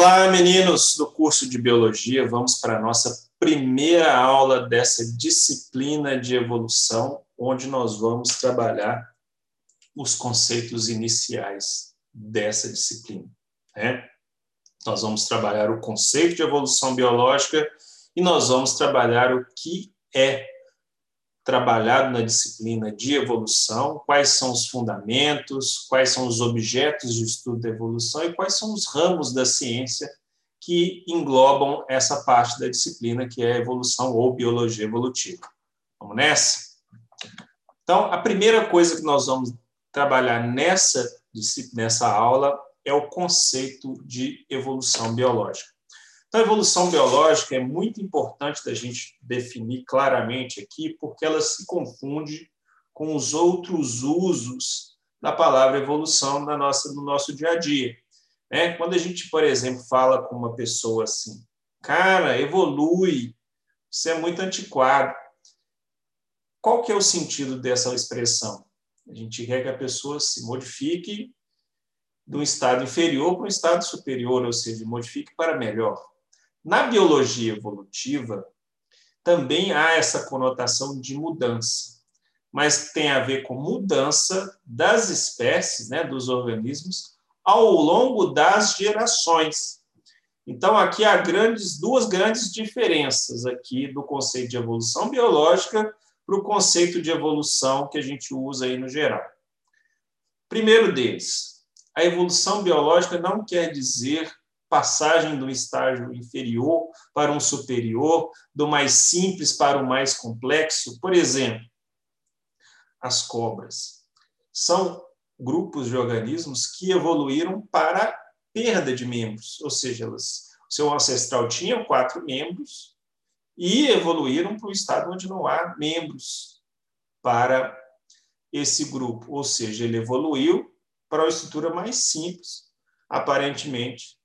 Olá, meninos do curso de Biologia. Vamos para a nossa primeira aula dessa disciplina de evolução, onde nós vamos trabalhar os conceitos iniciais dessa disciplina. Né? Nós vamos trabalhar o conceito de evolução biológica e nós vamos trabalhar o que é trabalhado na disciplina de evolução, quais são os fundamentos, quais são os objetos de estudo da evolução e quais são os ramos da ciência que englobam essa parte da disciplina que é evolução ou biologia evolutiva. Vamos nessa? Então, a primeira coisa que nós vamos trabalhar nessa, nessa aula é o conceito de evolução biológica. Então, a evolução biológica é muito importante da gente definir claramente aqui, porque ela se confunde com os outros usos da palavra evolução na nossa, no nosso dia a dia. Né? Quando a gente, por exemplo, fala com uma pessoa assim, cara, evolui, você é muito antiquado. Qual que é o sentido dessa expressão? A gente quer que a pessoa se modifique de um estado inferior para um estado superior, ou seja, modifique para melhor. Na biologia evolutiva, também há essa conotação de mudança, mas tem a ver com mudança das espécies, né, dos organismos, ao longo das gerações. Então, aqui há grandes, duas grandes diferenças aqui do conceito de evolução biológica para o conceito de evolução que a gente usa aí no geral. Primeiro deles, a evolução biológica não quer dizer passagem do estágio inferior para um superior, do mais simples para o mais complexo. Por exemplo, as cobras são grupos de organismos que evoluíram para perda de membros, ou seja, elas, seu ancestral tinha quatro membros e evoluíram para o estado onde não há membros para esse grupo, ou seja, ele evoluiu para uma estrutura mais simples, aparentemente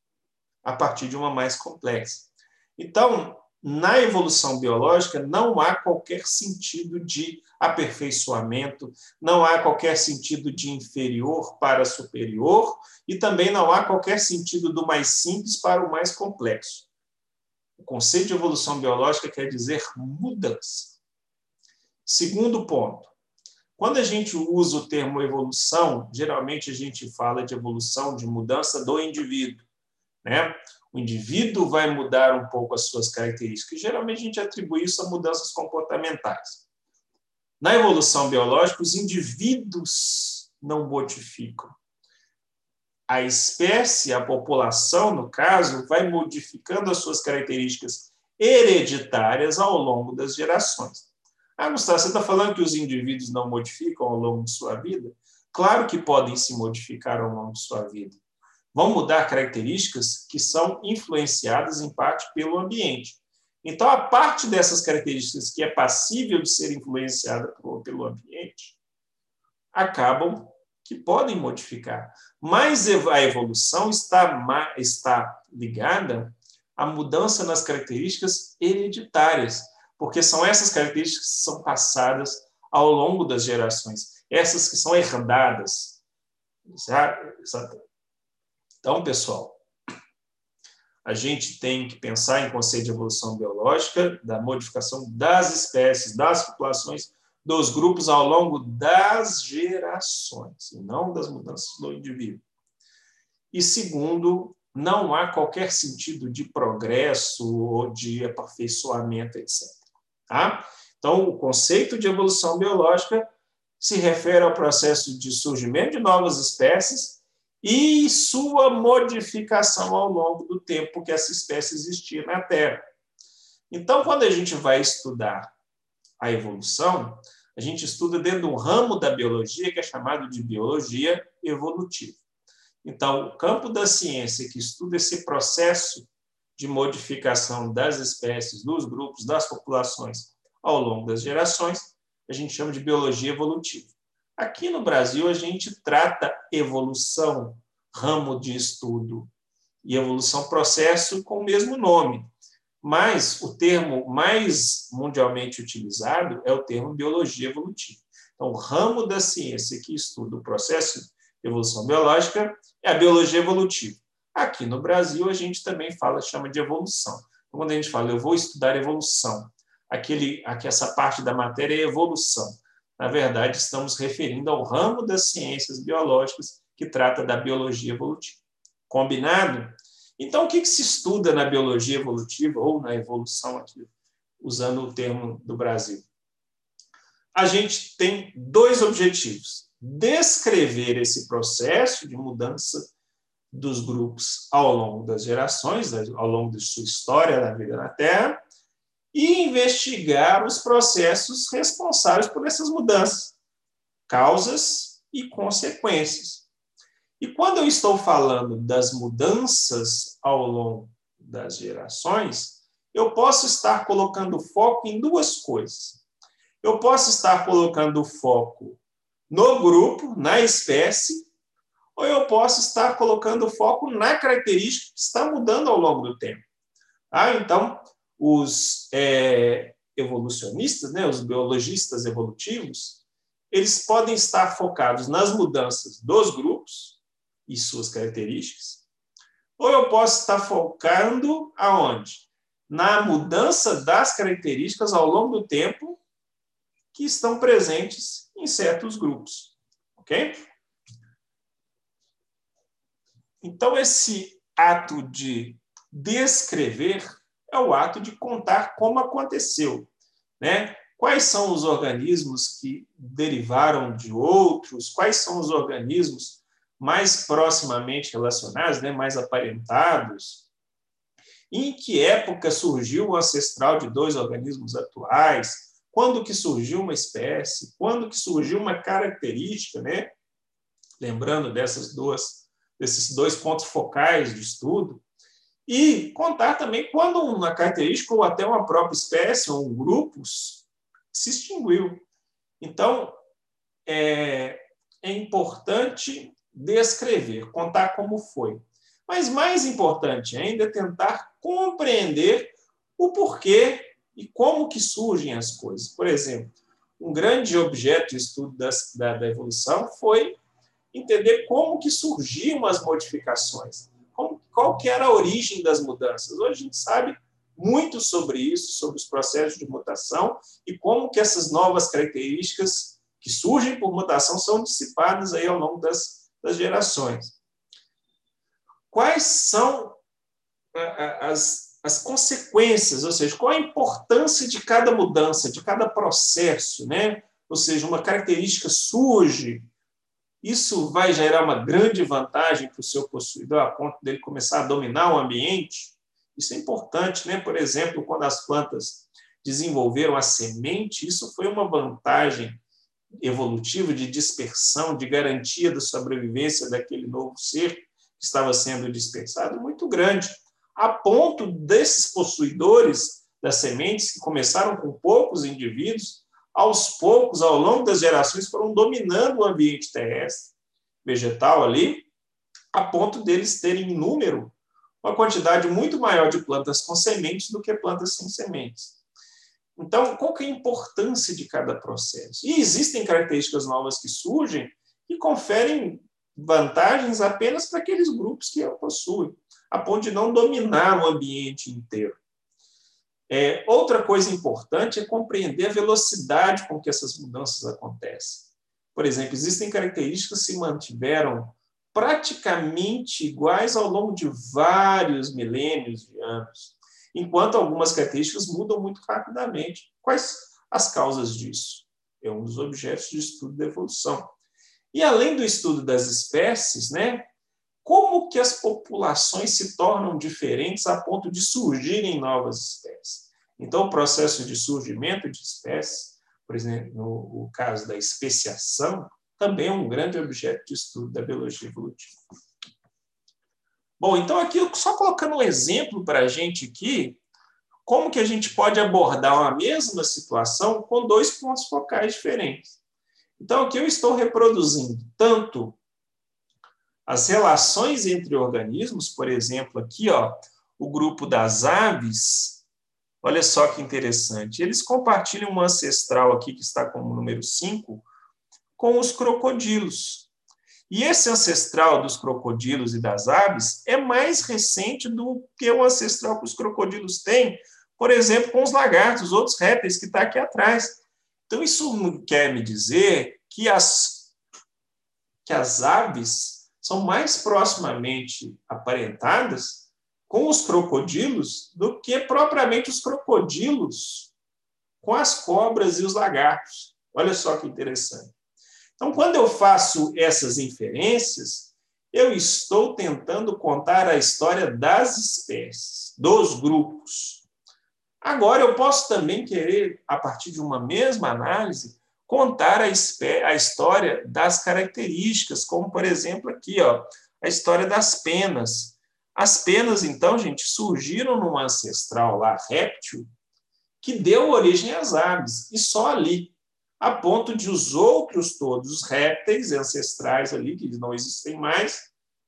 a partir de uma mais complexa. Então, na evolução biológica, não há qualquer sentido de aperfeiçoamento, não há qualquer sentido de inferior para superior, e também não há qualquer sentido do mais simples para o mais complexo. O conceito de evolução biológica quer dizer mudança. Segundo ponto, quando a gente usa o termo evolução, geralmente a gente fala de evolução, de mudança do indivíduo. Né? O indivíduo vai mudar um pouco as suas características. Geralmente a gente atribui isso a mudanças comportamentais. Na evolução biológica, os indivíduos não modificam. A espécie, a população, no caso, vai modificando as suas características hereditárias ao longo das gerações. Ah, Gustavo, você está falando que os indivíduos não modificam ao longo de sua vida? Claro que podem se modificar ao longo de sua vida vão mudar características que são influenciadas em parte pelo ambiente. Então, a parte dessas características que é passível de ser influenciada pelo ambiente acabam que podem modificar. Mas a evolução está, está ligada à mudança nas características hereditárias, porque são essas características que são passadas ao longo das gerações, essas que são herdadas. Então, pessoal, a gente tem que pensar em conceito de evolução biológica, da modificação das espécies, das populações, dos grupos ao longo das gerações, e não das mudanças do indivíduo. E segundo, não há qualquer sentido de progresso ou de aperfeiçoamento, etc. Tá? Então, o conceito de evolução biológica se refere ao processo de surgimento de novas espécies e sua modificação ao longo do tempo que essa espécie existia na Terra. Então, quando a gente vai estudar a evolução, a gente estuda dentro de um ramo da biologia que é chamado de biologia evolutiva. Então, o campo da ciência que estuda esse processo de modificação das espécies, dos grupos, das populações ao longo das gerações, a gente chama de biologia evolutiva. Aqui no Brasil, a gente trata evolução, ramo de estudo, e evolução, processo, com o mesmo nome. Mas o termo mais mundialmente utilizado é o termo biologia evolutiva. Então, o ramo da ciência que estuda o processo de evolução biológica é a biologia evolutiva. Aqui no Brasil, a gente também fala, chama de evolução. Então, quando a gente fala, eu vou estudar evolução, aquele, aqui essa parte da matéria é evolução. Na verdade, estamos referindo ao ramo das ciências biológicas que trata da biologia evolutiva. Combinado? Então, o que, que se estuda na biologia evolutiva ou na evolução aqui, usando o termo do Brasil? A gente tem dois objetivos: descrever esse processo de mudança dos grupos ao longo das gerações, ao longo de sua história da vida na Terra, e investigar os processos responsáveis por essas mudanças, causas e consequências. E quando eu estou falando das mudanças ao longo das gerações, eu posso estar colocando foco em duas coisas. Eu posso estar colocando foco no grupo, na espécie, ou eu posso estar colocando foco na característica que está mudando ao longo do tempo. Ah, então, os é, evolucionistas, né, os biologistas evolutivos, eles podem estar focados nas mudanças dos grupos e suas características, ou eu posso estar focando aonde? Na mudança das características ao longo do tempo que estão presentes em certos grupos. Ok? Então, esse ato de descrever é o ato de contar como aconteceu, né? Quais são os organismos que derivaram de outros? Quais são os organismos mais proximamente relacionados, né? mais aparentados? Em que época surgiu o ancestral de dois organismos atuais? Quando que surgiu uma espécie? Quando que surgiu uma característica, né? Lembrando dessas duas desses dois pontos focais de estudo, e contar também quando uma característica ou até uma própria espécie ou um se extinguiu. Então, é, é importante descrever, contar como foi. Mas mais importante ainda é tentar compreender o porquê e como que surgem as coisas. Por exemplo, um grande objeto de estudo das, da, da evolução foi entender como que surgiam as modificações, qual que era a origem das mudanças. Hoje a gente sabe muito sobre isso, sobre os processos de mutação e como que essas novas características que surgem por mutação são dissipadas aí ao longo das, das gerações. Quais são as, as consequências, ou seja, qual a importância de cada mudança, de cada processo, né? Ou seja, uma característica surge isso vai gerar uma grande vantagem para o seu possuidor, a ponto dele começar a dominar o ambiente. Isso é importante, né? Por exemplo, quando as plantas desenvolveram a semente, isso foi uma vantagem evolutiva de dispersão, de garantia da sobrevivência daquele novo ser que estava sendo dispersado muito grande, a ponto desses possuidores das sementes que começaram com poucos indivíduos aos poucos, ao longo das gerações, foram dominando o ambiente terrestre, vegetal ali, a ponto deles terem em número uma quantidade muito maior de plantas com sementes do que plantas sem sementes. Então, qual que é a importância de cada processo? E existem características novas que surgem e conferem vantagens apenas para aqueles grupos que a possuem, a ponto de não dominar o ambiente inteiro. É, outra coisa importante é compreender a velocidade com que essas mudanças acontecem. Por exemplo, existem características que se mantiveram praticamente iguais ao longo de vários milênios de anos, enquanto algumas características mudam muito rapidamente. Quais as causas disso? É um dos objetos de estudo da evolução. E além do estudo das espécies, né, como que as populações se tornam diferentes a ponto de surgirem novas espécies. Então, o processo de surgimento de espécies, por exemplo, no caso da especiação, também é um grande objeto de estudo da biologia evolutiva. Bom, então aqui só colocando um exemplo para a gente aqui, como que a gente pode abordar uma mesma situação com dois pontos focais diferentes. Então aqui eu estou reproduzindo tanto as relações entre organismos, por exemplo, aqui, ó, o grupo das aves, olha só que interessante, eles compartilham um ancestral aqui, que está como número 5, com os crocodilos. E esse ancestral dos crocodilos e das aves é mais recente do que o ancestral que os crocodilos têm, por exemplo, com os lagartos, outros répteis que está aqui atrás. Então, isso quer me dizer que as, que as aves são mais proximamente aparentadas com os crocodilos do que propriamente os crocodilos com as cobras e os lagartos. Olha só que interessante. Então, quando eu faço essas inferências, eu estou tentando contar a história das espécies, dos grupos. Agora, eu posso também querer, a partir de uma mesma análise, contar a, a história das características, como, por exemplo, aqui, ó, a história das penas. As penas, então, gente, surgiram num ancestral lá, réptil, que deu origem às aves, e só ali a ponto de os outros todos, os répteis ancestrais ali, que não existem mais,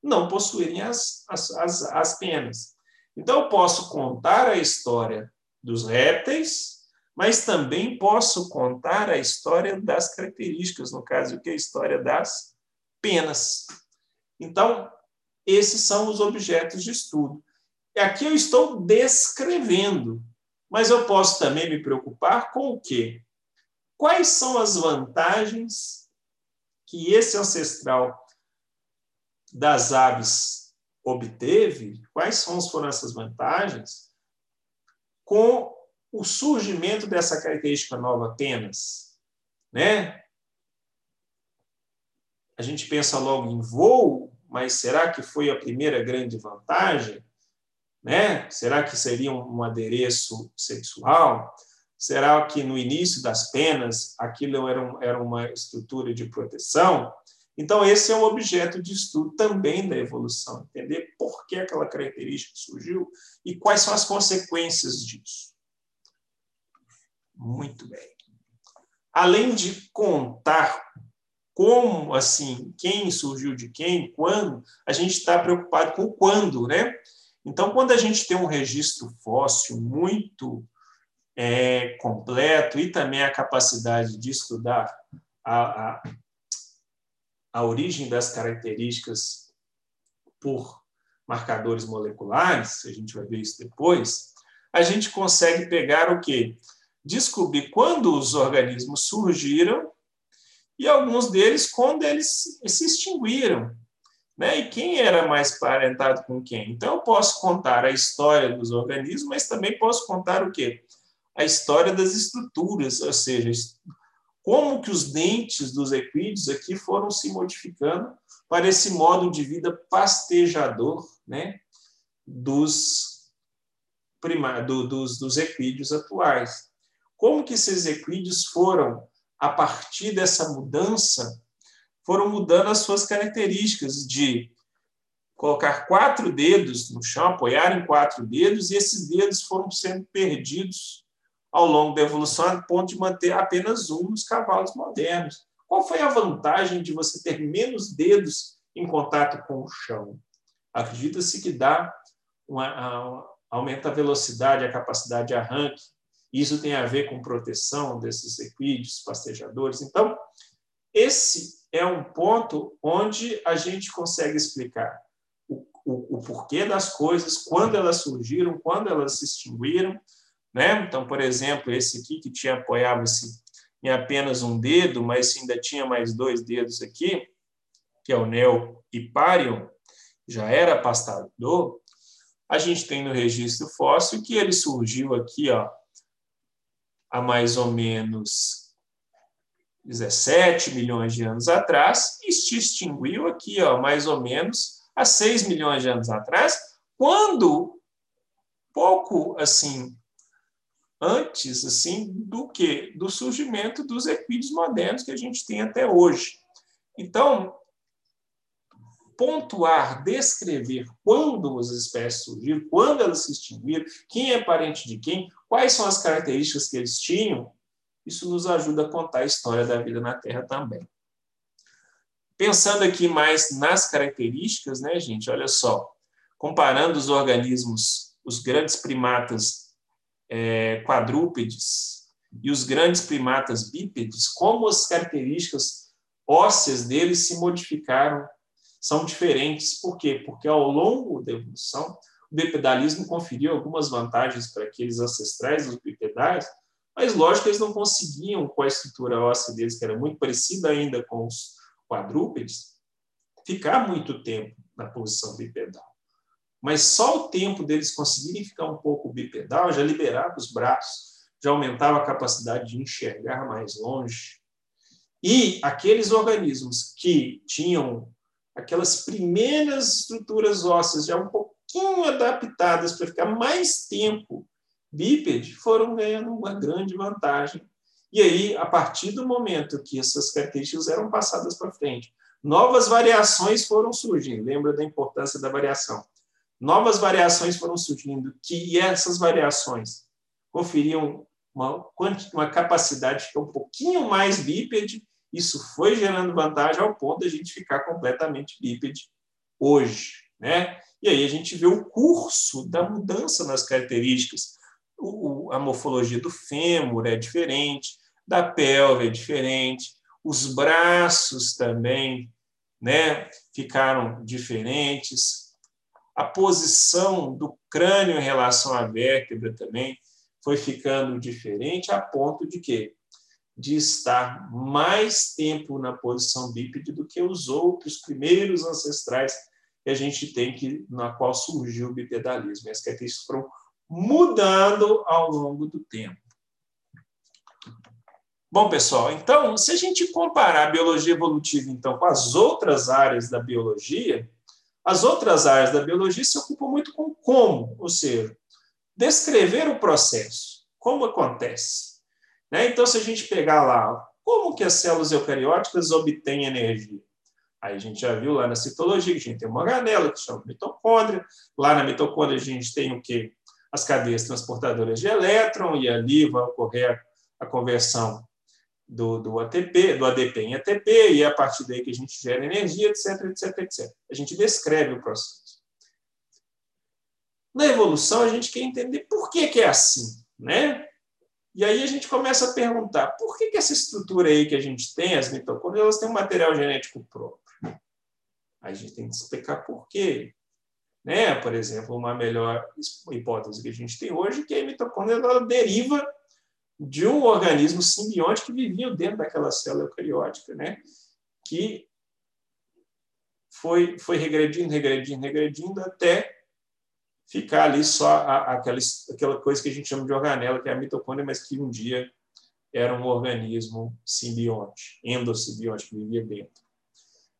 não possuírem as, as, as, as penas. Então, eu posso contar a história dos répteis, mas também posso contar a história das características, no caso, que é a história das penas. Então, esses são os objetos de estudo. E aqui eu estou descrevendo, mas eu posso também me preocupar com o quê? Quais são as vantagens que esse ancestral das aves obteve? Quais foram essas vantagens com o surgimento dessa característica nova apenas? Né? A gente pensa logo em voo, mas será que foi a primeira grande vantagem? Né? Será que seria um adereço sexual? Será que no início das penas aquilo era, um, era uma estrutura de proteção? Então, esse é um objeto de estudo também da evolução, entender por que aquela característica surgiu e quais são as consequências disso. Muito bem. Além de contar como, assim, quem surgiu de quem, quando, a gente está preocupado com o quando, né? Então, quando a gente tem um registro fóssil muito é, completo e também a capacidade de estudar a, a, a origem das características por marcadores moleculares, a gente vai ver isso depois, a gente consegue pegar o quê? Descobrir quando os organismos surgiram e alguns deles quando eles se extinguiram. Né? E quem era mais parentado com quem? Então, eu posso contar a história dos organismos, mas também posso contar o quê? a história das estruturas, ou seja, como que os dentes dos equídeos aqui foram se modificando para esse modo de vida pastejador né, dos, prima, do, dos, dos equídeos atuais. Como que esses equídeos foram, a partir dessa mudança, foram mudando as suas características de colocar quatro dedos no chão, apoiar em quatro dedos, e esses dedos foram sendo perdidos ao longo da evolução, a ponto de manter apenas um nos cavalos modernos. Qual foi a vantagem de você ter menos dedos em contato com o chão? Acredita-se que dá uma, aumenta a velocidade, a capacidade de arranque. Isso tem a ver com proteção desses equídeos, pastejadores. Então, esse é um ponto onde a gente consegue explicar o, o, o porquê das coisas, quando elas surgiram, quando elas se extinguiram, né? Então, por exemplo, esse aqui que tinha apoiava-se em apenas um dedo, mas ainda tinha mais dois dedos aqui, que é o Neo já era pastador, a gente tem no registro fóssil que ele surgiu aqui ó, há mais ou menos 17 milhões de anos atrás e se extinguiu aqui ó, mais ou menos há 6 milhões de anos atrás, quando pouco assim antes assim do que do surgimento dos equídeos modernos que a gente tem até hoje. Então, pontuar, descrever quando as espécies surgiram, quando elas se extinguiram, quem é parente de quem, quais são as características que eles tinham, isso nos ajuda a contar a história da vida na Terra também. Pensando aqui mais nas características, né, gente? Olha só, comparando os organismos, os grandes primatas é, quadrúpedes e os grandes primatas bípedes, como as características ósseas deles se modificaram são diferentes. Por quê? Porque ao longo da evolução, o bipedalismo conferiu algumas vantagens para aqueles ancestrais dos bipedais, mas lógico que eles não conseguiam, com a estrutura óssea deles, que era muito parecida ainda com os quadrúpedes, ficar muito tempo na posição bipedal. Mas só o tempo deles conseguirem ficar um pouco bipedal já liberava os braços, já aumentava a capacidade de enxergar mais longe. E aqueles organismos que tinham aquelas primeiras estruturas ósseas já um pouquinho adaptadas para ficar mais tempo bípede, foram ganhando uma grande vantagem. E aí, a partir do momento que essas características eram passadas para frente, novas variações foram surgindo. Lembra da importância da variação? Novas variações foram surgindo, que essas variações conferiam uma, uma capacidade de ficar um pouquinho mais bípede isso foi gerando vantagem ao ponto de a gente ficar completamente bípede hoje. Né? E aí a gente vê o curso da mudança nas características. O, a morfologia do fêmur é diferente, da pelve é diferente, os braços também né, ficaram diferentes, a posição do crânio em relação à vértebra também foi ficando diferente, a ponto de que de estar mais tempo na posição bípede do que os outros primeiros ancestrais que a gente tem que na qual surgiu o bipedalismo. As características foram mudando ao longo do tempo. Bom, pessoal, então, se a gente comparar a biologia evolutiva então com as outras áreas da biologia, as outras áreas da biologia se ocupam muito com como, ou seja, descrever o processo, como acontece. Né? Então, se a gente pegar lá, como que as células eucarióticas obtêm energia? Aí a gente já viu lá na citologia que a gente tem uma organela que chama mitocôndria. Lá na mitocôndria a gente tem o quê? As cadeias transportadoras de elétron, e ali vai ocorrer a conversão do, do ATP, do ADP em ATP, e é a partir daí que a gente gera energia, etc, etc, etc. A gente descreve o processo. Na evolução, a gente quer entender por que, que é assim, né? E aí a gente começa a perguntar, por que, que essa estrutura aí que a gente tem, as mitocôndrias, elas têm um material genético próprio? A gente tem que explicar por quê. Né? Por exemplo, uma melhor hipótese que a gente tem hoje é que a mitocôndria deriva de um organismo simbiótico que vivia dentro daquela célula eucariótica, né? que foi, foi regredindo, regredindo, regredindo até ficar ali só a, aquela, aquela coisa que a gente chama de organela, que é a mitocôndria, mas que um dia era um organismo simbionte, endossimbiótico, que vivia dentro.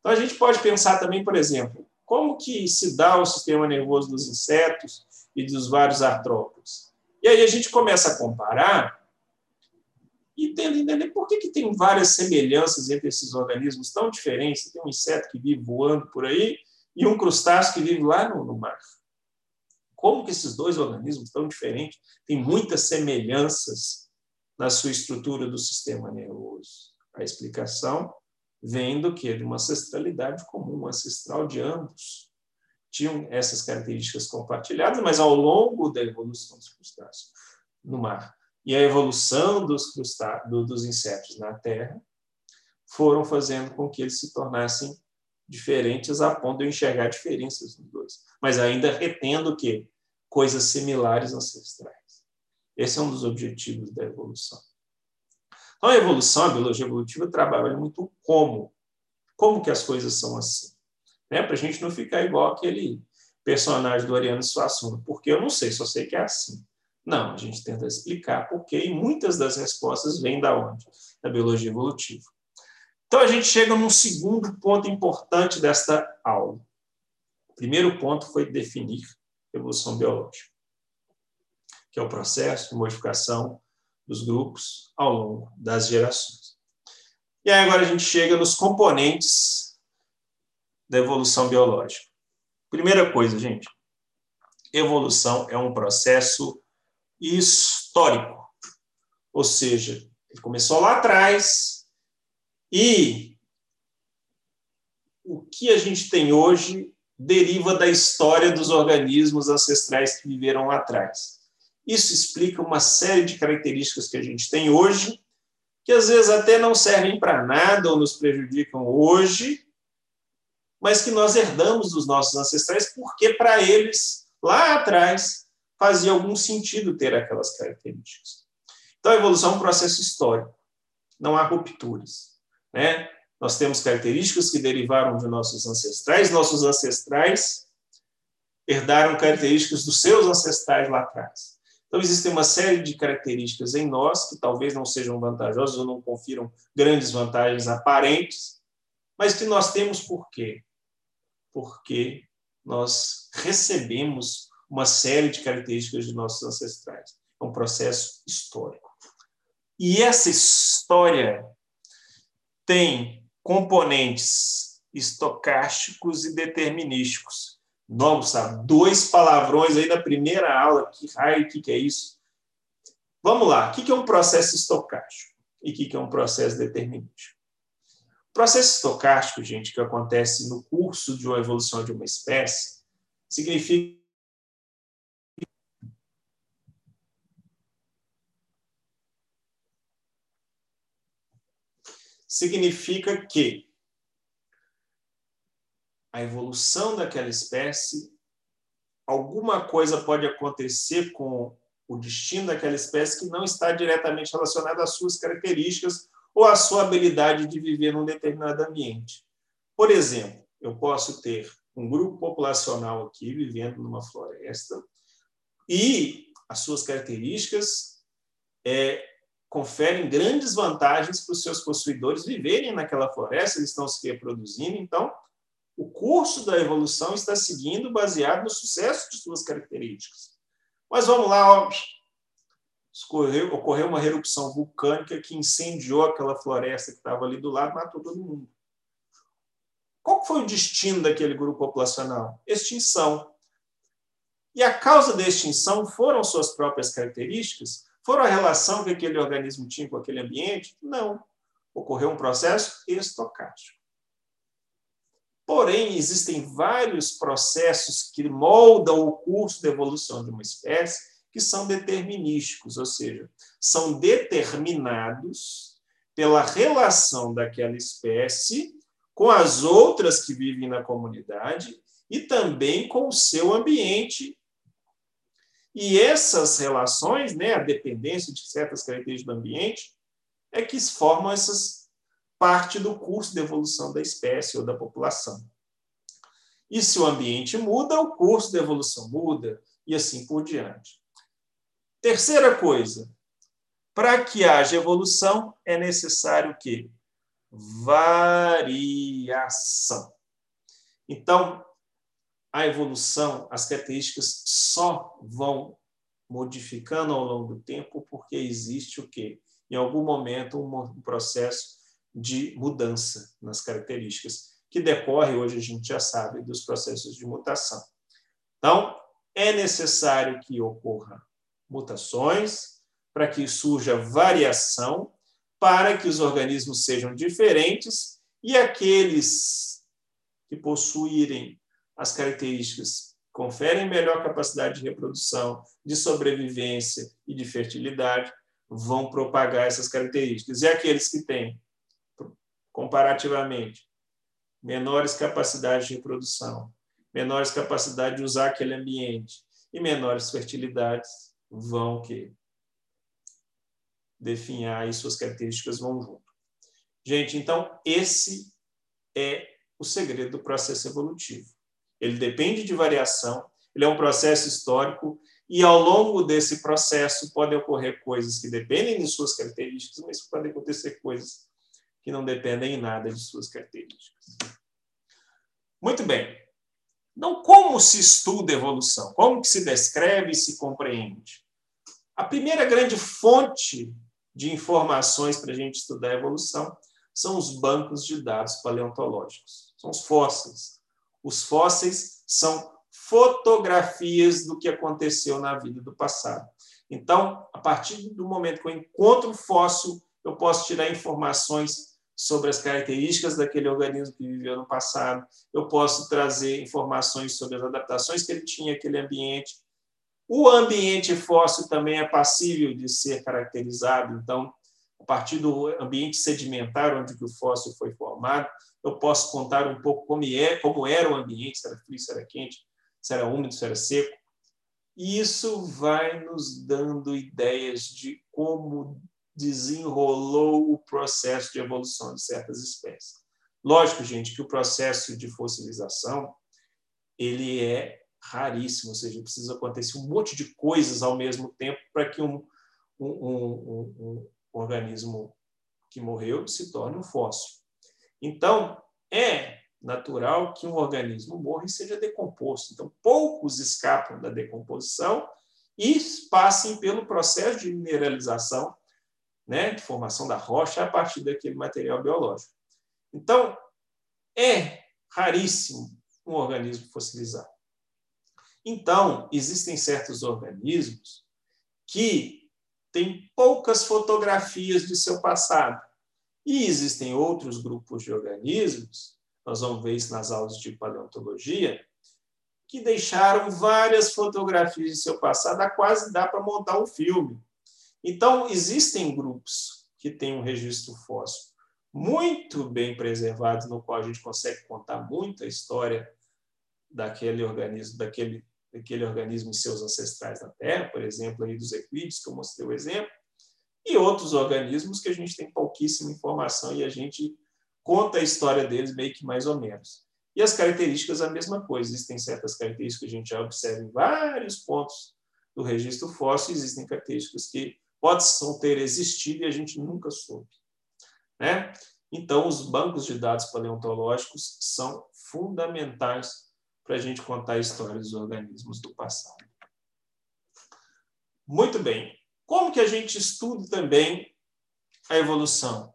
Então, a gente pode pensar também, por exemplo, como que se dá o sistema nervoso dos insetos e dos vários artrópodes. E aí a gente começa a comparar e tendo entender por que, que tem várias semelhanças entre esses organismos tão diferentes. Tem um inseto que vive voando por aí e um crustáceo que vive lá no, no mar como que esses dois organismos tão diferentes têm muitas semelhanças na sua estrutura do sistema nervoso. A explicação vem do que? De uma ancestralidade comum, ancestral de ambos. Tinham essas características compartilhadas, mas ao longo da evolução dos crustáceos no mar e a evolução dos, dos insetos na Terra foram fazendo com que eles se tornassem diferentes a ponto de eu enxergar diferenças nos dois, mas ainda retendo o quê? Coisas similares ancestrais. Esse é um dos objetivos da evolução. Então, a evolução, a biologia evolutiva, trabalha muito como. Como que as coisas são assim. Né? Para a gente não ficar igual aquele personagem do Ariano Suassuna, porque eu não sei, só sei que é assim. Não, a gente tenta explicar por quê, e muitas das respostas vêm da onde? Da biologia evolutiva. Então, a gente chega num segundo ponto importante desta aula. O primeiro ponto foi definir evolução biológica, que é o processo de modificação dos grupos ao longo das gerações. E aí agora a gente chega nos componentes da evolução biológica. Primeira coisa, gente, evolução é um processo histórico. Ou seja, ele começou lá atrás, e o que a gente tem hoje deriva da história dos organismos ancestrais que viveram lá atrás. Isso explica uma série de características que a gente tem hoje, que às vezes até não servem para nada ou nos prejudicam hoje, mas que nós herdamos dos nossos ancestrais, porque para eles, lá atrás, fazia algum sentido ter aquelas características. Então, a evolução é um processo histórico, não há rupturas. Né? Nós temos características que derivaram de nossos ancestrais, nossos ancestrais herdaram características dos seus ancestrais lá atrás. Então, existem uma série de características em nós que talvez não sejam vantajosas ou não confiram grandes vantagens aparentes, mas que nós temos por quê? Porque nós recebemos uma série de características de nossos ancestrais. É um processo histórico. E essa história tem componentes estocásticos e determinísticos. Nossa, dois palavrões aí na primeira aula. Que raio, o que, que é isso? Vamos lá. O que, que é um processo estocástico e o que, que é um processo determinístico? O processo estocástico, gente, que acontece no curso de uma evolução de uma espécie, significa significa que a evolução daquela espécie, alguma coisa pode acontecer com o destino daquela espécie que não está diretamente relacionada às suas características ou à sua habilidade de viver num determinado ambiente. Por exemplo, eu posso ter um grupo populacional aqui vivendo numa floresta e as suas características é, conferem grandes vantagens para os seus possuidores viverem naquela floresta, eles estão se reproduzindo. Então, o curso da evolução está seguindo baseado no sucesso de suas características. Mas vamos lá, ó. Escorreu, ocorreu uma erupção vulcânica que incendiou aquela floresta que estava ali do lado, matou todo mundo. Qual foi o destino daquele grupo populacional? Extinção. E a causa da extinção foram suas próprias características? Foram a relação que aquele organismo tinha com aquele ambiente? Não. Ocorreu um processo estocástico. Porém, existem vários processos que moldam o curso de evolução de uma espécie que são determinísticos, ou seja, são determinados pela relação daquela espécie com as outras que vivem na comunidade e também com o seu ambiente. E essas relações, né, a dependência de certas características do ambiente, é que formam essas parte do curso de evolução da espécie ou da população. E se o ambiente muda, o curso de evolução muda, e assim por diante. Terceira coisa, para que haja evolução, é necessário o quê? Variação. Então, a evolução, as características só vão modificando ao longo do tempo porque existe o quê? Em algum momento, um processo de mudança nas características, que decorre, hoje a gente já sabe, dos processos de mutação. Então, é necessário que ocorra mutações, para que surja variação, para que os organismos sejam diferentes e aqueles que possuírem as características conferem melhor capacidade de reprodução, de sobrevivência e de fertilidade, vão propagar essas características. E aqueles que têm, comparativamente, menores capacidades de reprodução, menores capacidades de usar aquele ambiente e menores fertilidades, vão que definhar e suas características vão junto. Gente, então esse é o segredo do processo evolutivo ele depende de variação, ele é um processo histórico, e ao longo desse processo podem ocorrer coisas que dependem de suas características, mas podem acontecer coisas que não dependem em nada de suas características. Muito bem. Então, como se estuda evolução? Como que se descreve e se compreende? A primeira grande fonte de informações para a gente estudar a evolução são os bancos de dados paleontológicos, são os fósseis. Os fósseis são fotografias do que aconteceu na vida do passado. Então, a partir do momento que eu encontro o fóssil, eu posso tirar informações sobre as características daquele organismo que viveu no passado, eu posso trazer informações sobre as adaptações que ele tinha àquele ambiente. O ambiente fóssil também é passível de ser caracterizado, então a partir do ambiente sedimentar onde o fóssil foi formado, eu posso contar um pouco como, é, como era o ambiente, se era frio, se era quente, se era úmido, se era seco. E isso vai nos dando ideias de como desenrolou o processo de evolução de certas espécies. Lógico, gente, que o processo de fossilização ele é raríssimo, ou seja, precisa acontecer um monte de coisas ao mesmo tempo para que um, um, um, um, organismo que morreu se torne um fóssil. Então, é natural que um organismo morra e seja decomposto. Então, poucos escapam da decomposição e passem pelo processo de mineralização, né, de formação da rocha a partir daquele material biológico. Então, é raríssimo um organismo fossilizado. Então, existem certos organismos que têm poucas fotografias de seu passado. E existem outros grupos de organismos, nós vamos ver isso nas aulas de paleontologia, que deixaram várias fotografias de seu passado, a quase dá para montar um filme. Então, existem grupos que têm um registro fóssil muito bem preservado, no qual a gente consegue contar muita história daquele organismo, daquele aquele organismo e seus ancestrais na Terra, por exemplo, aí dos equídeos, que eu mostrei o exemplo, e outros organismos que a gente tem pouquíssima informação e a gente conta a história deles meio que mais ou menos. E as características, a mesma coisa. Existem certas características que a gente já observa em vários pontos do registro fóssil, existem características que podem ter existido e a gente nunca soube. Né? Então, os bancos de dados paleontológicos são fundamentais para a gente contar a história dos organismos do passado. Muito bem. Como que a gente estuda também a evolução?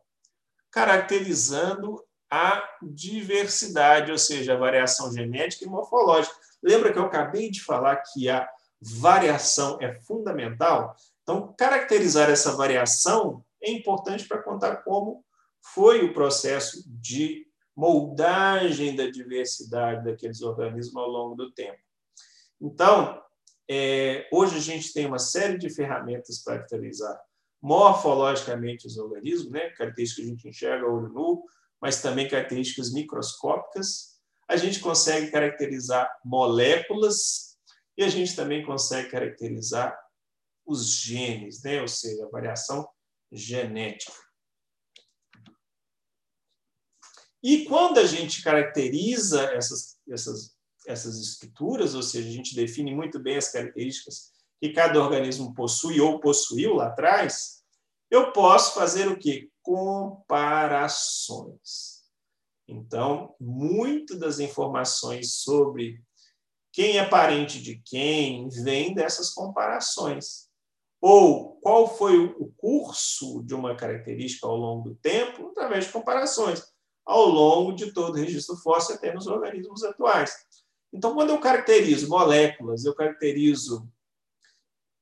Caracterizando a diversidade, ou seja, a variação genética e morfológica. Lembra que eu acabei de falar que a variação é fundamental? Então, caracterizar essa variação é importante para contar como foi o processo de moldagem da diversidade daqueles organismos ao longo do tempo. Então, é, hoje a gente tem uma série de ferramentas para caracterizar morfologicamente os organismos, né? características que a gente enxerga olho nu, mas também características microscópicas. A gente consegue caracterizar moléculas e a gente também consegue caracterizar os genes, né? ou seja, a variação genética. E quando a gente caracteriza essas, essas, essas estruturas, ou seja, a gente define muito bem as características que cada organismo possui ou possuiu lá atrás, eu posso fazer o quê? Comparações. Então, muito das informações sobre quem é parente de quem vem dessas comparações. Ou qual foi o curso de uma característica ao longo do tempo, através de comparações ao longo de todo o registro fóssil até nos organismos atuais. Então, quando eu caracterizo moléculas, eu caracterizo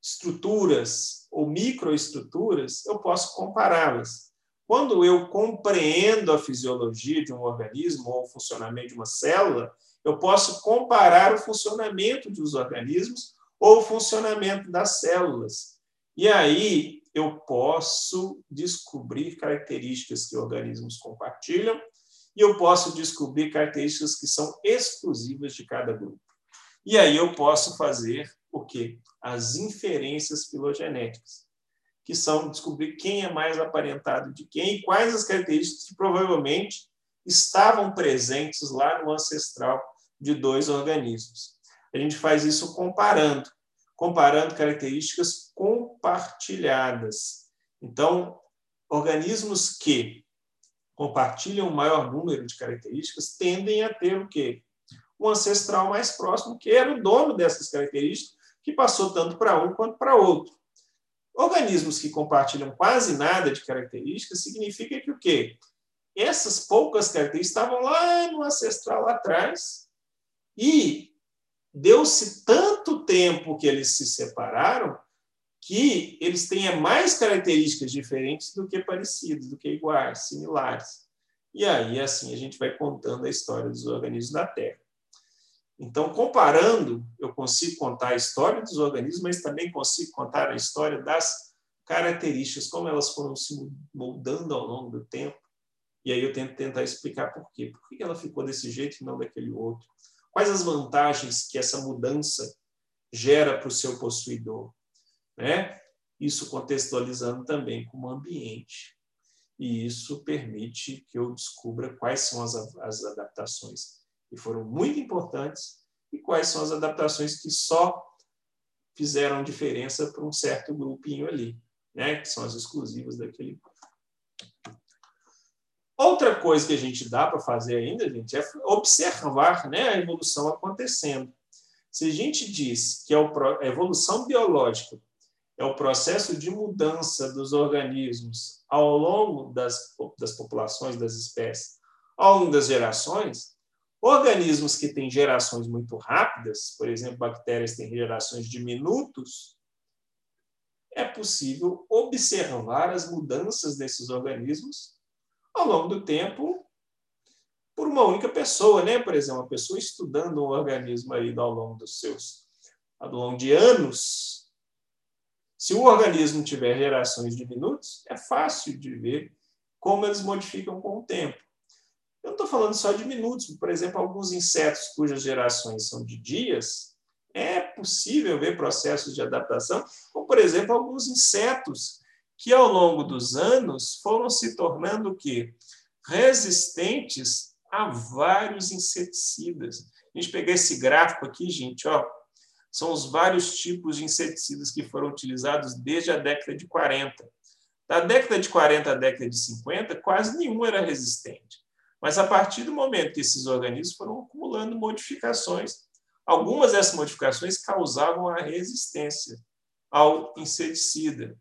estruturas ou microestruturas, eu posso compará-las. Quando eu compreendo a fisiologia de um organismo ou o funcionamento de uma célula, eu posso comparar o funcionamento dos organismos ou o funcionamento das células. E aí eu posso descobrir características que organismos compartilham e eu posso descobrir características que são exclusivas de cada grupo. E aí eu posso fazer o quê? As inferências filogenéticas, que são descobrir quem é mais aparentado de quem e quais as características que provavelmente estavam presentes lá no ancestral de dois organismos. A gente faz isso comparando, comparando características compartilhadas. Então, organismos que compartilham um maior número de características tendem a ter o quê? Um ancestral mais próximo, que era o dono dessas características, que passou tanto para um quanto para outro. Organismos que compartilham quase nada de características significa que o quê? Essas poucas características estavam lá no ancestral atrás e deu-se tanto tempo que eles se separaram que eles tenham mais características diferentes do que parecidas, do que iguais, similares. E aí, assim, a gente vai contando a história dos organismos da Terra. Então, comparando, eu consigo contar a história dos organismos, mas também consigo contar a história das características, como elas foram se moldando ao longo do tempo. E aí eu tento tentar explicar por quê. Por que ela ficou desse jeito e não daquele outro? Quais as vantagens que essa mudança gera para o seu possuidor? Né? Isso contextualizando também como ambiente. E isso permite que eu descubra quais são as, as adaptações que foram muito importantes e quais são as adaptações que só fizeram diferença para um certo grupinho ali, né? que são as exclusivas daquele grupo. Outra coisa que a gente dá para fazer ainda, gente, é observar né, a evolução acontecendo. Se a gente diz que é a evolução biológica é o processo de mudança dos organismos ao longo das, das populações, das espécies, ao longo das gerações, organismos que têm gerações muito rápidas, por exemplo, bactérias têm gerações de minutos, é possível observar as mudanças desses organismos ao longo do tempo por uma única pessoa, né? Por exemplo, uma pessoa estudando um organismo aí ao longo dos seus, ao longo de anos. Se o organismo tiver gerações de minutos, é fácil de ver como eles modificam com o tempo. Eu não estou falando só de minutos, por exemplo, alguns insetos cujas gerações são de dias, é possível ver processos de adaptação, como, por exemplo, alguns insetos que ao longo dos anos foram se tornando que resistentes a vários inseticidas. A gente pegar esse gráfico aqui, gente, ó, são os vários tipos de inseticidas que foram utilizados desde a década de 40. Da década de 40 à década de 50, quase nenhum era resistente. Mas a partir do momento que esses organismos foram acumulando modificações, algumas dessas modificações causavam a resistência ao inseticida.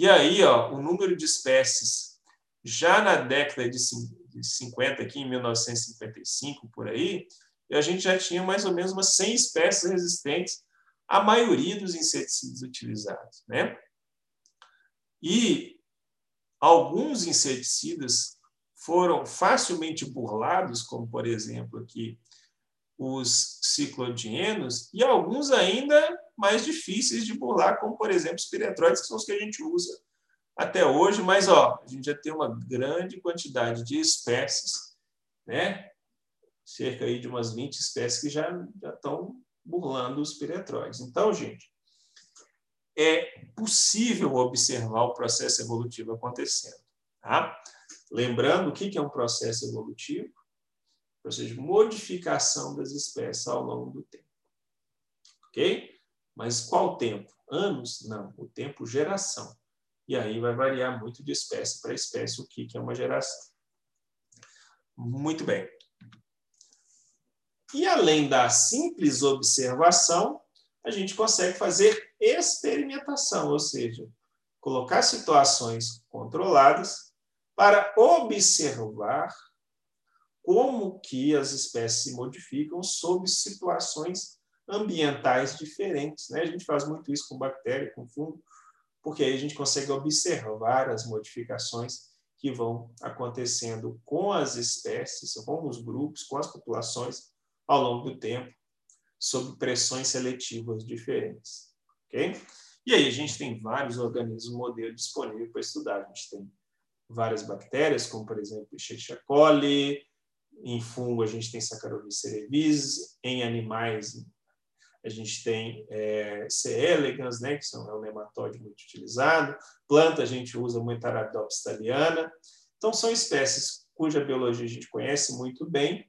E aí, ó, o número de espécies, já na década de 50, aqui em 1955, por aí, a gente já tinha mais ou menos umas 100 espécies resistentes à maioria dos inseticidas utilizados. Né? E alguns inseticidas foram facilmente burlados, como, por exemplo, aqui os ciclodienos, e alguns ainda mais difíceis de burlar, como, por exemplo, os piretróides, que são os que a gente usa até hoje, mas ó, a gente já tem uma grande quantidade de espécies, né? cerca aí de umas 20 espécies que já, já estão burlando os piretróides. Então, gente, é possível observar o processo evolutivo acontecendo. Tá? Lembrando o que é um processo evolutivo? Processo de modificação das espécies ao longo do tempo. Ok? Mas qual tempo? Anos? Não. O tempo geração. E aí vai variar muito de espécie para espécie o que é uma geração. Muito bem. E além da simples observação, a gente consegue fazer experimentação, ou seja, colocar situações controladas para observar como que as espécies se modificam sob situações ambientais diferentes. Né? A gente faz muito isso com bactéria, com fungo, porque aí a gente consegue observar as modificações que vão acontecendo com as espécies, com os grupos, com as populações ao longo do tempo, sob pressões seletivas diferentes. ok? E aí a gente tem vários organismos modelo disponíveis para estudar. A gente tem várias bactérias, como por exemplo Escherichia coli, em fungo a gente tem Saccharomyces cerevisiae, em animais a gente tem é, C. elegans, né, que são, é um nematóide muito utilizado. Planta a gente usa muito Arabidopsis thaliana. Então, são espécies cuja biologia a gente conhece muito bem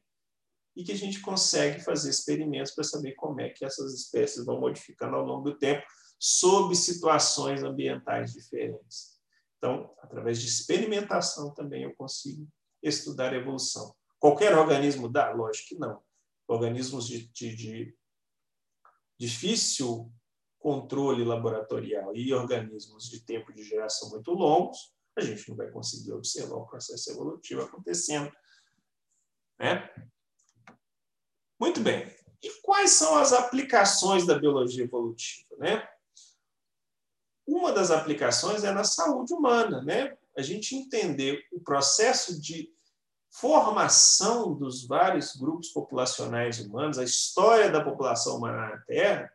e que a gente consegue fazer experimentos para saber como é que essas espécies vão modificando ao longo do tempo sob situações ambientais diferentes. Então, através de experimentação também eu consigo estudar a evolução. Qualquer organismo dá? Lógico que não. Organismos de, de, de difícil controle laboratorial e organismos de tempo de geração muito longos, a gente não vai conseguir observar o processo evolutivo acontecendo. Né? Muito bem. E quais são as aplicações da biologia evolutiva? Né? Uma das aplicações é na saúde humana. Né? A gente entender o processo de formação dos vários grupos populacionais humanos, a história da população humana na Terra,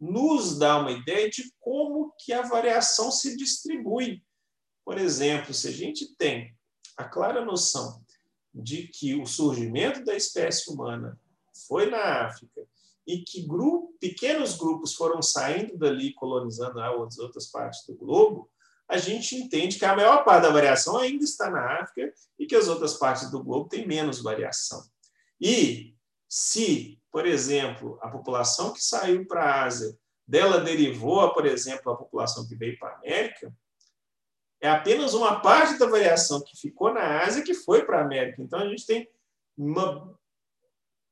nos dá uma ideia de como que a variação se distribui. Por exemplo, se a gente tem a clara noção de que o surgimento da espécie humana foi na África e que grupo, pequenos grupos foram saindo dali colonizando as outras partes do globo, a gente entende que a maior parte da variação ainda está na África e que as outras partes do globo têm menos variação. E se, por exemplo, a população que saiu para a Ásia, dela derivou, por exemplo, a população que veio para a América, é apenas uma parte da variação que ficou na Ásia que foi para a América. Então, a gente tem uma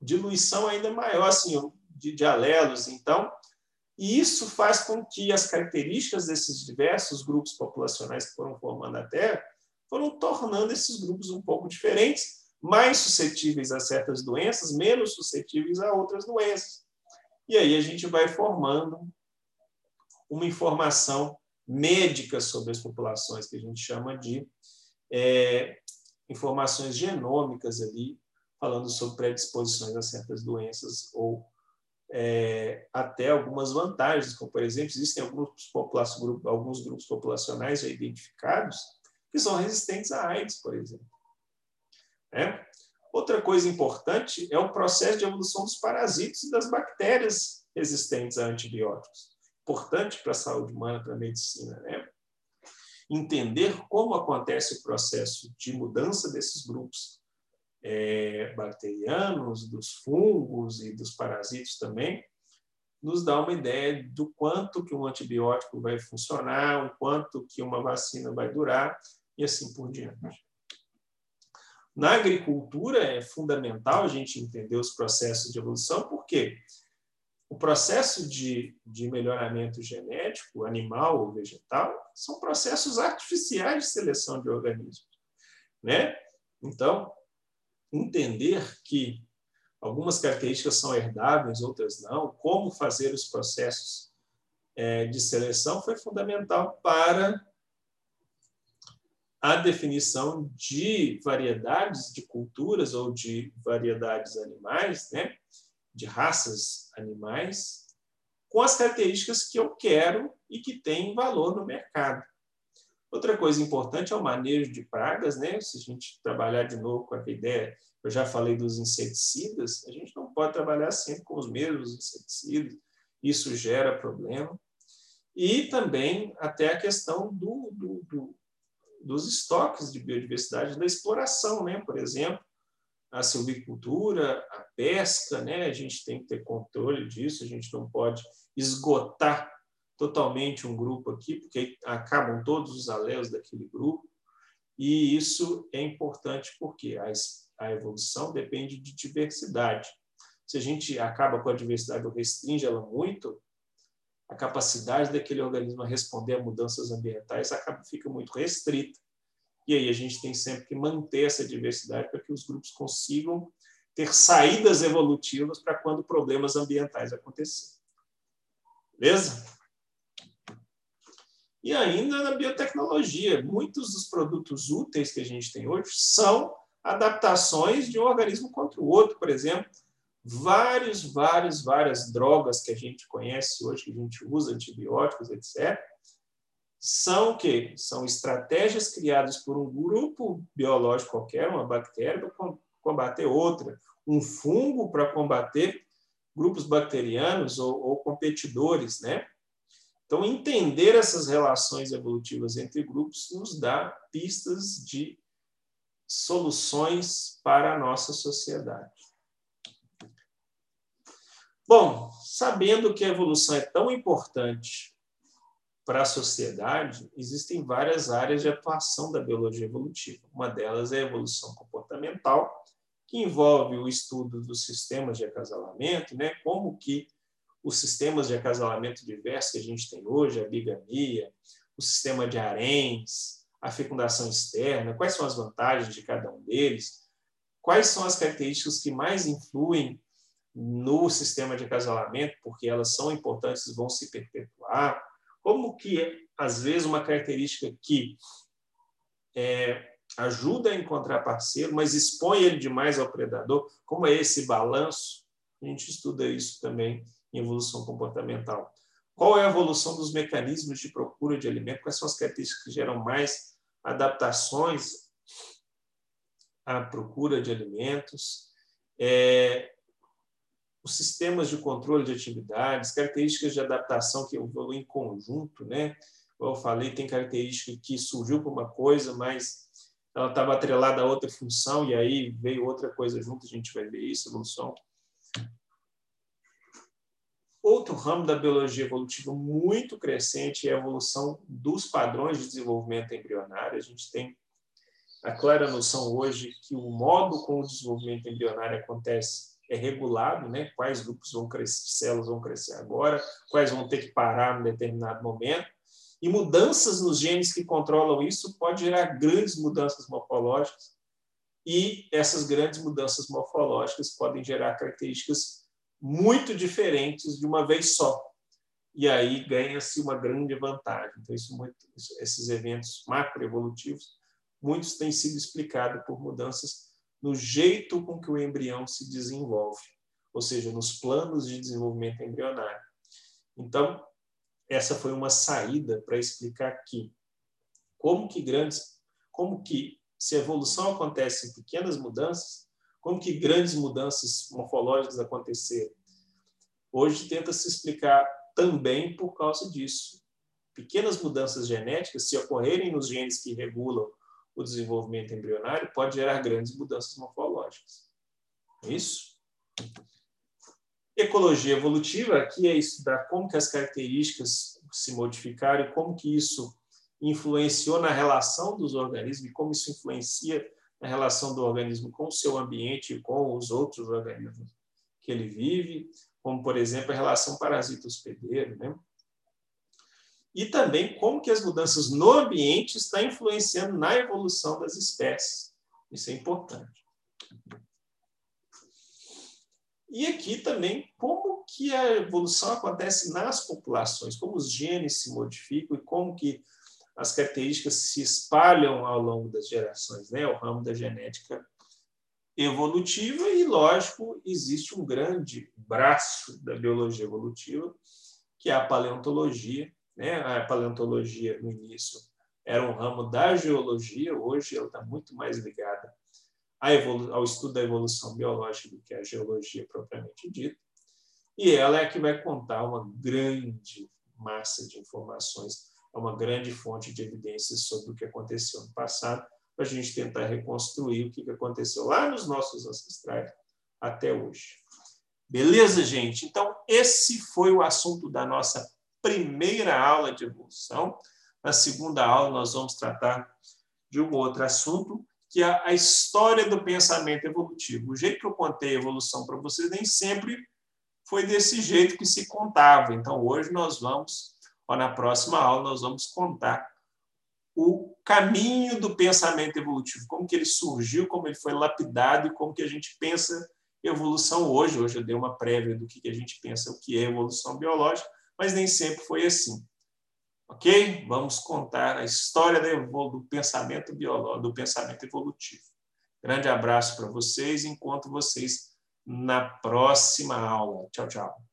diluição ainda maior assim, de, de alelos. Então, e isso faz com que as características desses diversos grupos populacionais que foram formando a Terra foram tornando esses grupos um pouco diferentes, mais suscetíveis a certas doenças, menos suscetíveis a outras doenças. E aí a gente vai formando uma informação médica sobre as populações, que a gente chama de é, informações genômicas ali, falando sobre predisposições a certas doenças ou é, até algumas vantagens, como, por exemplo, existem alguns, alguns grupos populacionais já identificados que são resistentes à AIDS, por exemplo. É? Outra coisa importante é o processo de evolução dos parasitos e das bactérias resistentes a antibióticos. Importante para a saúde humana, para a medicina. Né? Entender como acontece o processo de mudança desses grupos é, bacterianos, dos fungos e dos parasitos também, nos dá uma ideia do quanto que um antibiótico vai funcionar, o quanto que uma vacina vai durar e assim por diante. Na agricultura é fundamental a gente entender os processos de evolução, porque o processo de, de melhoramento genético, animal ou vegetal, são processos artificiais de seleção de organismos. Né? Então, entender que algumas características são herdáveis, outras não, como fazer os processos é, de seleção foi fundamental para a definição de variedades de culturas ou de variedades animais, né, de raças animais, com as características que eu quero e que têm valor no mercado. Outra coisa importante é o manejo de pragas, né? Se a gente trabalhar de novo com a ideia, eu já falei dos inseticidas, a gente não pode trabalhar sempre com os mesmos inseticidas, isso gera problema. E também até a questão do, do, do, dos estoques de biodiversidade, da exploração, né? Por exemplo, a silvicultura, a pesca, né? A gente tem que ter controle disso, a gente não pode esgotar totalmente um grupo aqui, porque acabam todos os aléus daquele grupo, e isso é importante porque a, a evolução depende de diversidade. Se a gente acaba com a diversidade ou restringe ela muito, a capacidade daquele organismo a responder a mudanças ambientais acaba, fica muito restrita. E aí a gente tem sempre que manter essa diversidade para que os grupos consigam ter saídas evolutivas para quando problemas ambientais acontecerem. Beleza? E ainda na biotecnologia, muitos dos produtos úteis que a gente tem hoje são adaptações de um organismo contra o outro, por exemplo. Vários, vários, várias drogas que a gente conhece hoje, que a gente usa, antibióticos, etc., são o quê? São estratégias criadas por um grupo biológico qualquer, uma bactéria, para combater outra, um fungo para combater grupos bacterianos ou, ou competidores, né? Então, entender essas relações evolutivas entre grupos nos dá pistas de soluções para a nossa sociedade. Bom, sabendo que a evolução é tão importante para a sociedade, existem várias áreas de atuação da biologia evolutiva. Uma delas é a evolução comportamental, que envolve o estudo dos sistemas de acasalamento, né? como que os sistemas de acasalamento diversos que a gente tem hoje, a bigamia, o sistema de haréns, a fecundação externa, quais são as vantagens de cada um deles, quais são as características que mais influem no sistema de acasalamento, porque elas são importantes, vão se perpetuar, como que, às vezes, uma característica que é, ajuda a encontrar parceiro, mas expõe ele demais ao predador, como é esse balanço, a gente estuda isso também em evolução comportamental. Qual é a evolução dos mecanismos de procura de alimento? Quais são as características que geram mais adaptações à procura de alimentos? É, os sistemas de controle de atividades, características de adaptação que evoluem em conjunto, né? Como eu falei, tem característica que surgiu por uma coisa, mas ela estava atrelada a outra função e aí veio outra coisa junto, a gente vai ver isso, evolução. Outro ramo da biologia evolutiva muito crescente é a evolução dos padrões de desenvolvimento embrionário. A gente tem a clara noção hoje que o modo como o desenvolvimento embrionário acontece é regulado, né? quais grupos vão crescer, células vão crescer agora, quais vão ter que parar em determinado momento. E mudanças nos genes que controlam isso pode gerar grandes mudanças morfológicas, e essas grandes mudanças morfológicas podem gerar características muito diferentes de uma vez só. E aí ganha-se uma grande vantagem. Então, isso, muito, esses eventos macroevolutivos, muitos têm sido explicados por mudanças no jeito com que o embrião se desenvolve, ou seja, nos planos de desenvolvimento embrionário. Então, essa foi uma saída para explicar que como que grandes, como que se a evolução acontece em pequenas mudanças, como que grandes mudanças morfológicas aconteceram. Hoje tenta se explicar também por causa disso. Pequenas mudanças genéticas, se ocorrerem nos genes que regulam o desenvolvimento embrionário pode gerar grandes mudanças morfológicas. É isso? Ecologia evolutiva, aqui é estudar como que as características se modificaram e como que isso influenciou na relação dos organismos e como isso influencia na relação do organismo com o seu ambiente e com os outros organismos que ele vive, como, por exemplo, a relação parasita-hospedeiro, né? e também como que as mudanças no ambiente estão influenciando na evolução das espécies. Isso é importante. E aqui também como que a evolução acontece nas populações, como os genes se modificam e como que as características se espalham ao longo das gerações, né? O ramo da genética evolutiva e, lógico, existe um grande braço da biologia evolutiva, que é a paleontologia, né? A paleontologia, no início, era um ramo da geologia, hoje ela está muito mais ligada ao estudo da evolução biológica do que a geologia propriamente dita. E ela é que vai contar uma grande massa de informações, é uma grande fonte de evidências sobre o que aconteceu no passado, para a gente tentar reconstruir o que aconteceu lá nos nossos ancestrais até hoje. Beleza, gente? Então, esse foi o assunto da nossa primeira aula de evolução. Na segunda aula, nós vamos tratar de um outro assunto, que é a história do pensamento evolutivo. O jeito que eu contei a evolução para vocês nem sempre foi desse jeito que se contava. Então, hoje nós vamos, ou na próxima aula, nós vamos contar o caminho do pensamento evolutivo, como que ele surgiu, como ele foi lapidado e como que a gente pensa evolução hoje. Hoje eu dei uma prévia do que a gente pensa o que é evolução biológica, mas nem sempre foi assim. Ok? Vamos contar a história do pensamento biológico, do pensamento evolutivo. Grande abraço para vocês, encontro vocês na próxima aula. Tchau, tchau.